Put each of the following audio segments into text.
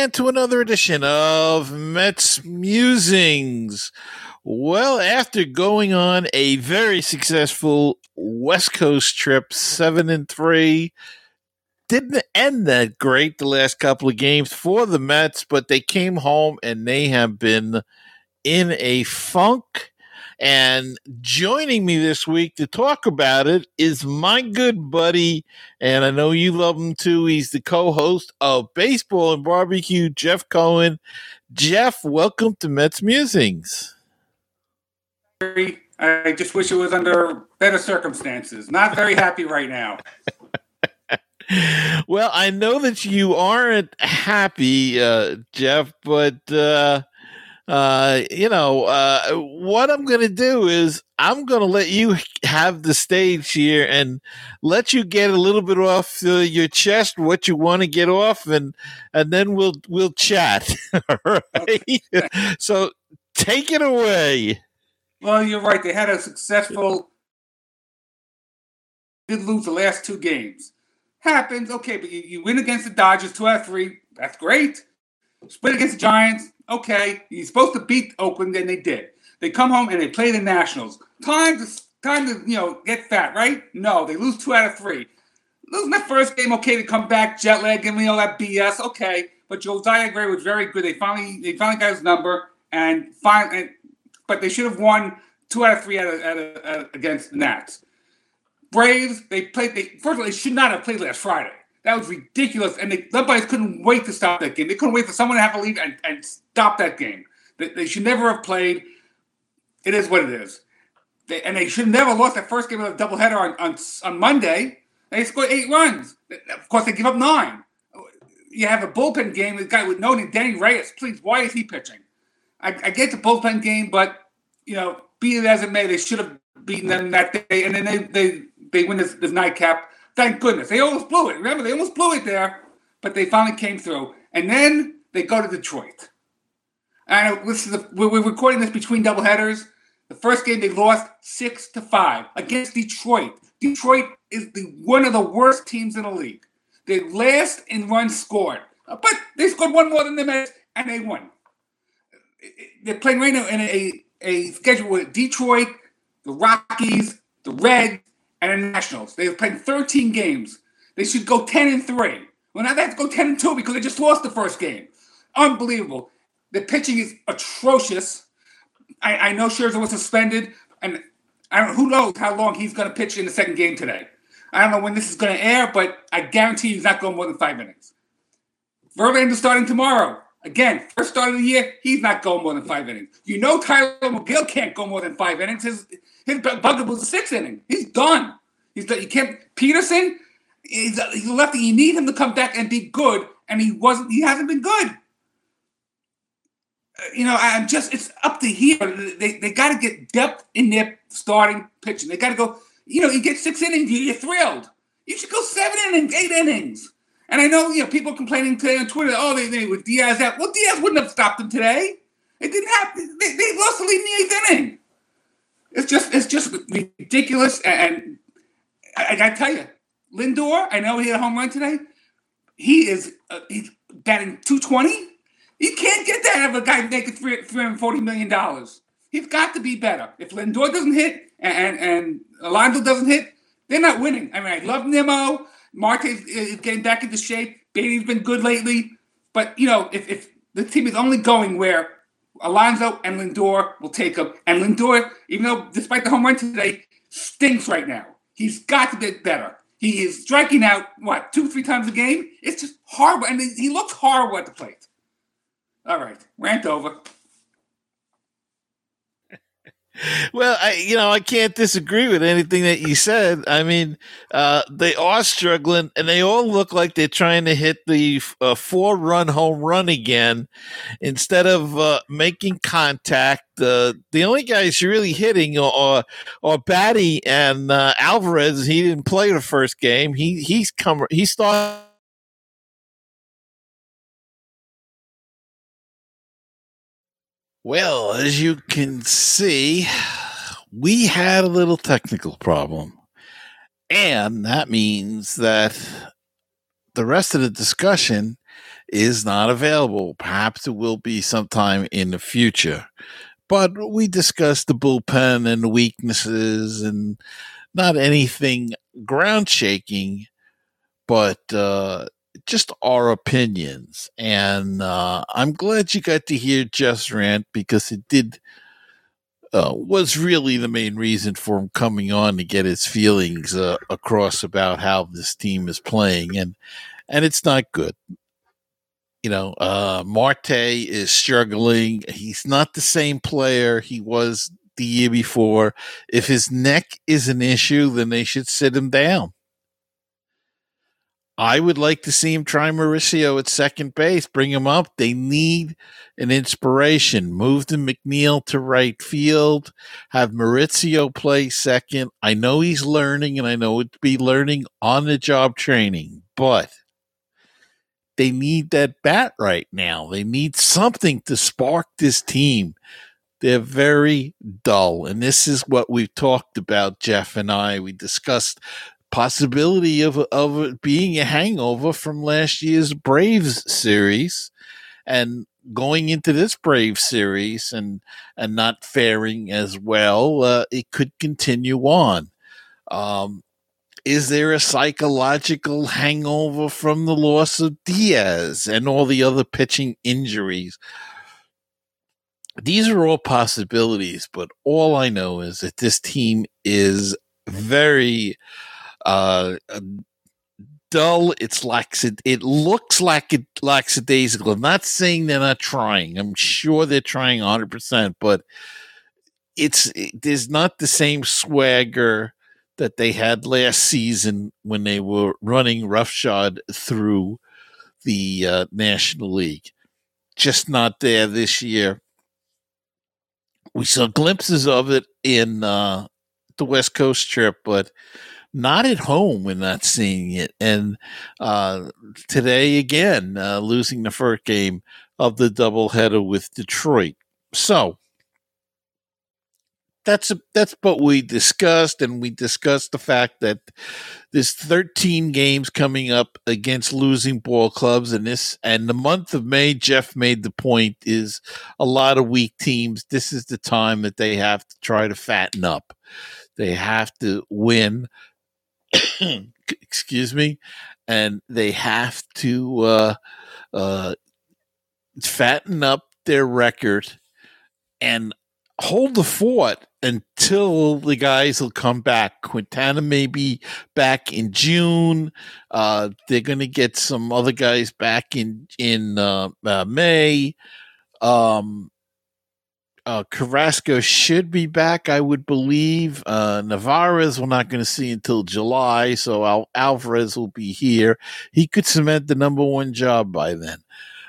again to another edition of Mets Musings. Well, after going on a very successful West Coast trip, seven and three, didn't end that great the last couple of games for the Mets, but they came home and they have been in a funk and joining me this week to talk about it is my good buddy, and I know you love him too. He's the co host of Baseball and Barbecue, Jeff Cohen. Jeff, welcome to Mets Musings. I just wish it was under better circumstances. Not very happy right now. well, I know that you aren't happy, uh, Jeff, but uh, uh, you know, uh, what I'm going to do is I'm going to let you have the stage here and let you get a little bit off uh, your chest what you want to get off, and and then we'll we'll chat. right? so take it away. Well, you're right. They had a successful. Did lose the last two games. Happens, okay, but you, you win against the Dodgers two out of three. That's great. Split against the Giants okay, you're supposed to beat Oakland, and they did. They come home and they play the Nationals. Time to time to you know get fat, right? No, they lose two out of three. Losing that first game, okay, to come back, jet lag, give me all that BS, okay. But Josiah Gray was very good. They finally they finally got his number, and finally, but they should have won two out of three out of, out of, out of, against the Nats. Braves, they played. They first of all, they should not have played last Friday. That was ridiculous. And the umpires couldn't wait to stop that game. They couldn't wait for someone to have a lead and, and stop that game. They, they, should never have played. It is what it is. They, and they should never lost that first game of the doubleheader on, on, on Monday. They scored eight runs. Of course, they give up nine. You have a bullpen game. The guy with no name, Denyi Reyes. Please, why is he pitching? I, I get the bullpen game, but you know, be it as it may, they should have beaten them that day, and then they they they win this, this nightcap Thank goodness. They almost blew it. Remember, they almost blew it there, but they finally came through. And then they go to Detroit. And this is we're recording this between doubleheaders. The first game they lost six to five against Detroit. Detroit is the one of the worst teams in the league. They last in runs scored, but they scored one more than the Mets, and they won. They're playing right now in a, a schedule with Detroit, the Rockies, the Reds, and the Nationals. They've played 13 games. They should go 10 and 3. Well, now they have to go 10 and 2 because they just lost the first game. Unbelievable. The pitching is atrocious. I, I know Scherzer was suspended, and I don't, who knows how long he's going to pitch in the second game today. I don't know when this is going to air, but I guarantee he's not going more than five innings. Verlander starting tomorrow. Again, first start of the year, he's not going more than five innings. You know Tylor Megill can't go more than five innings. His his was a six inning. He's done. He's done. You can't. Peterson, he's, he's lefty. You need him to come back and be good, and he wasn't. He hasn't been good. Uh, you know, I'm just. It's up to here. They they got to get depth in their starting pitching. They got to go. You know, you get six innings, you're thrilled. You should go seven innings, eight innings. And I know, you know, people complaining today on Twitter, oh, they, they with Diaz out. Well, Diaz wouldn't have stopped them today. It didn't happen. They, they lost the lead in the eighth inning. It's just it's just ridiculous. And I, gotta tell you, Lindor, I know he had a home run today. He is uh, he's batting 220. You can't get that of a guy making $340 million. He's got to be better. If Lindor doesn't hit and, and, and Alonso doesn't hit, they're not winning. I mean, I love Nimmo. Marte is getting back into shape. Baty's been good lately. But, you know, if, if the team is only going where Alonso and Lindor will take him. And Lindor, even though despite the home run today, stinks right now. He's got to get better. He is striking out what two, three times a game. It's just horrible, and he looks horrible at the plate. All right, rant over well, I, you know, I can't disagree with anything that you said. I mean, uh, they are struggling, and they all look like they're trying to hit the uh, four-run home run again instead of uh, making contact. The only guys really hitting are are Baty and uh, Alvarez. He didn't play the first game. He he's come. He started. Well, as you can see, we had a little technical problem. And that means that the rest of the discussion is not available. Perhaps it will be sometime in the future. But we discussed the bullpen and the weaknesses and not anything ground shaking, but uh, just our opinions. And uh, I'm glad you got to hear Jeff's rant because it did uh, was really the main reason for him coming on to get his feelings uh, across about how this team is playing, and and it's not good. You know, uh, Marte is struggling. He's not the same player he was the year before. If his neck is an issue, then they should sit him down. I would like to see him try Mauricio at second base, bring him up. They need an inspiration. Move the McNeil to right field, have Mauricio play second. I know he's learning and I know it'd be learning on the job training, but they need that bat right now. They need something to spark this team. They're very dull. And this is what we've talked about, Jeff and I. We discussed possibility of of it being a hangover from last year's Braves series and going into this Braves series and and not faring as well, uh, it could continue on. Um, is there a psychological hangover from the loss of Diaz and all the other pitching injuries? These are all possibilities, but all I know is that this team is very uh, dull. It's lax. It looks like it lackadaisical. I'm not saying they're not trying. I'm sure they're trying 100, percent but it's it, there's not the same swagger that they had last season when they were running roughshod through the uh, National League. Just not there this year. We saw glimpses of it in uh, the West Coast trip, but not at home when not seeing it. And uh, today again, uh, losing the first game of the doubleheader with Detroit. So that's a, that's what we discussed, and we discussed the fact that there's 13 games coming up against losing ball clubs, and this and the month of May. Jeff made the point is a lot of weak teams. This is the time that they have to try to fatten up. They have to win excuse me, and they have to uh, uh, fatten up their record and hold the fort until the guys will come back. Quintana may be back in June. Uh, they're going to get some other guys back in in uh, uh, May. Um, uh, Carrasco should be back, I would believe. Uh, Narvaez, we're not going to see until July, so Al- Alvarez will be here. He could cement the number one job by then.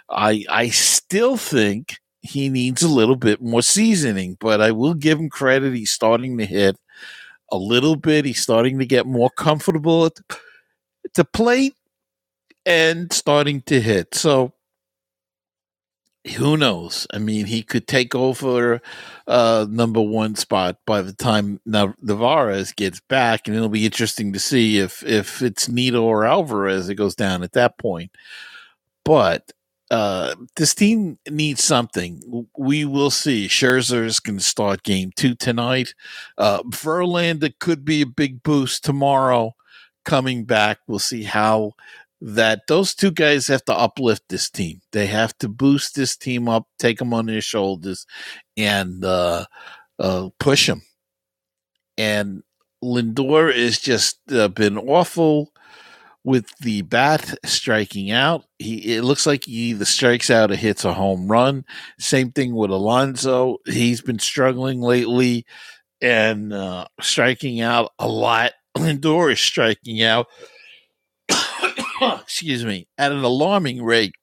I I still think he needs a little bit more seasoning, but I will give him credit. He's starting to hit a little bit. He's starting to get more comfortable at the plate and starting to hit. So who knows? I mean, he could take over uh, number one spot by the time Narvaez gets back, and it'll be interesting to see if if it's Nido or Alvarez that goes down at that point. But uh, this team needs something. We will see. Scherzer is going to start game two tonight. Uh, Verlander could be a big boost tomorrow coming back. We'll see how that those two guys have to uplift this team. They have to boost this team up, take them on their shoulders, and uh, uh, push them. And Lindor has just uh, been awful with the bat striking out. He it looks like he either strikes out or hits a home run. Same thing with Alonso. He's been struggling lately and uh, striking out a lot. Lindor is striking out excuse me, at an alarming rate.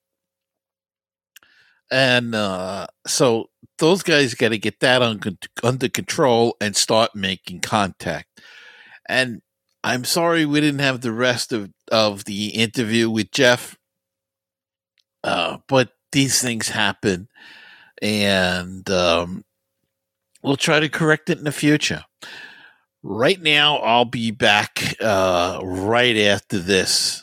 And uh, so those guys got to get that un- under control and start making contact. And I'm sorry we didn't have the rest of, of the interview with Jeff, uh, but these things happen. And um, we'll try to correct it in the future. Right now, I'll be back uh, right after this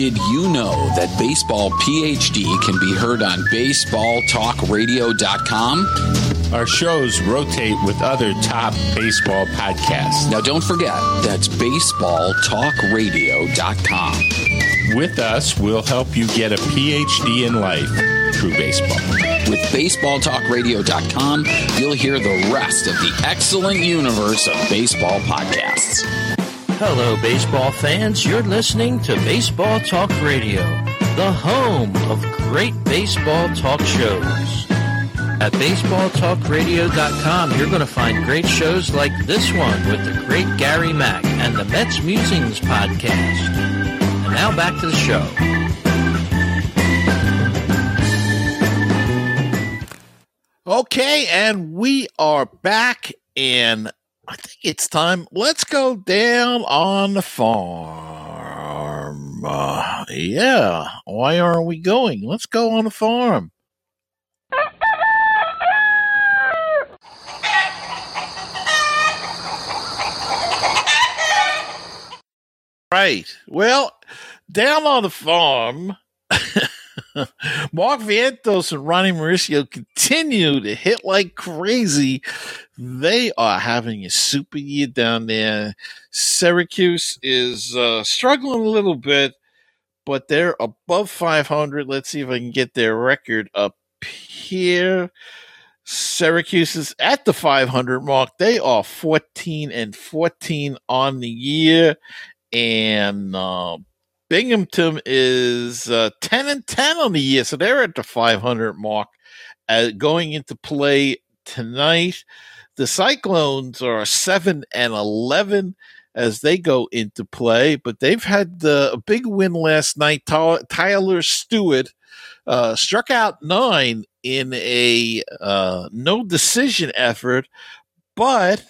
Did you know that Baseball PhD can be heard on BaseballTalkRadio.com? Our shows rotate with other top baseball podcasts. Now, don't forget, that's BaseballTalkRadio.com. With us, we'll help you get a PhD in life through baseball. With BaseballTalkRadio.com, you'll hear the rest of the excellent universe of baseball podcasts. Hello, baseball fans. You're listening to Baseball Talk Radio, the home of great baseball talk shows. At baseballtalkradio.com, you're going to find great shows like this one with the great Gary Mack and the Mets Musings podcast. And now back to the show. Okay, and we are back, and I think it's time. Let's go down on the farm. Uh, yeah, why are we going? Let's go on the farm. Right. Well, down on the farm, Mark Vientos and Ronnie Mauricio continue to hit like crazy. They are having a super year down there. Syracuse is uh, struggling a little bit, but they're above 500. Let's see if I can get their record up here. Syracuse is at the 500 mark. They are 14 and 14 on the year and uh, Binghamton is uh, 10 and 10 on the year, so they're at the 500 mark. Uh, going into play tonight, the Cyclones are 7 and 11 as they go into play, but they've had uh, a big win last night. Tyler Stuart uh, struck out nine in a uh, no decision effort, but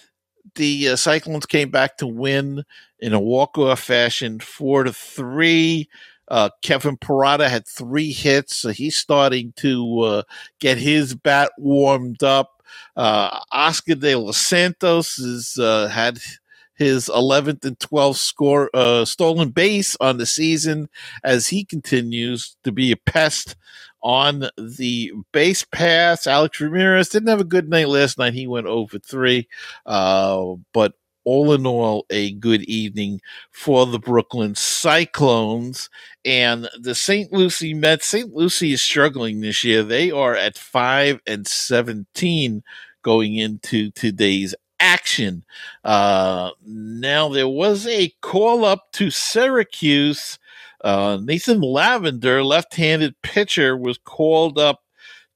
the uh, Cyclones came back to win in a walk-off fashion, four to three. Uh, Kevin Parada had three hits, so he's starting to uh, get his bat warmed up. Uh, Oscar De Los Santos has uh, had his 11th and 12th score uh, stolen base on the season as he continues to be a pest on the base pass. Alex Ramirez didn't have a good night last night. He went over three, uh, but all in all, a good evening for the Brooklyn Cyclones and the St. Lucie Mets. St. Lucie is struggling this year. They are at five and seventeen going into today's action. Uh, now there was a call up to Syracuse. Uh, Nathan Lavender, left-handed pitcher, was called up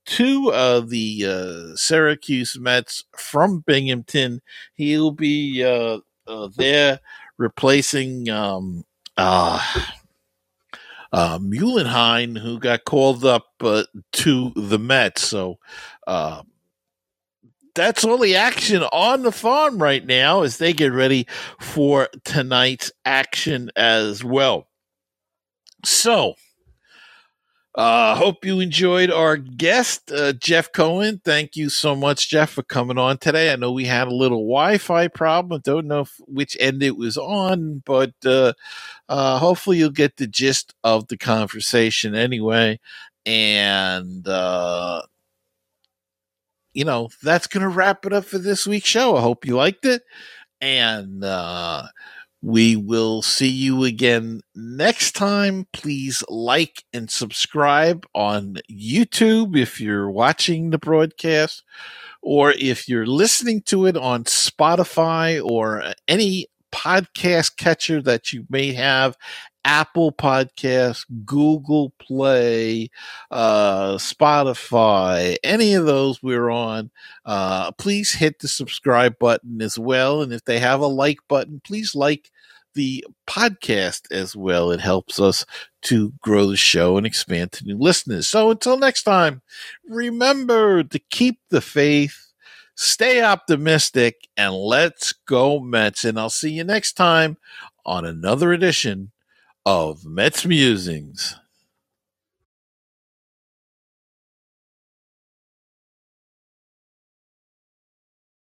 to uh, the uh, Syracuse Mets from Binghamton. He'll be uh, uh there replacing um, uh, uh, who got called up to the Mets. So that's all the action on the farm right now as they get ready for tonight's action as well. So, uh, hope you enjoyed our guest, uh, Jeff Cohen. Thank you so much, Jeff, for coming on today. I know we had a little Wi-Fi problem. Don't know if, which end it was on, but uh, uh, hopefully you'll get the gist of the conversation anyway. And uh, you know that's to wrap it up for this week's show. I hope you liked it, and uh, we will see you again next time. Please like and subscribe on YouTube if you're watching the broadcast, or if you're listening to it on Spotify or any podcast catcher that you may have Apple Podcasts, Google Play, uh, Spotify, any of those we're on. Uh, please hit the subscribe button as well. And if they have a like button, please like the podcast as well. It helps us to grow the show and expand to new listeners. So until next time, remember to keep the faith, stay optimistic, and let's go Mets. And I'll see you next time on another edition of Mets Musings.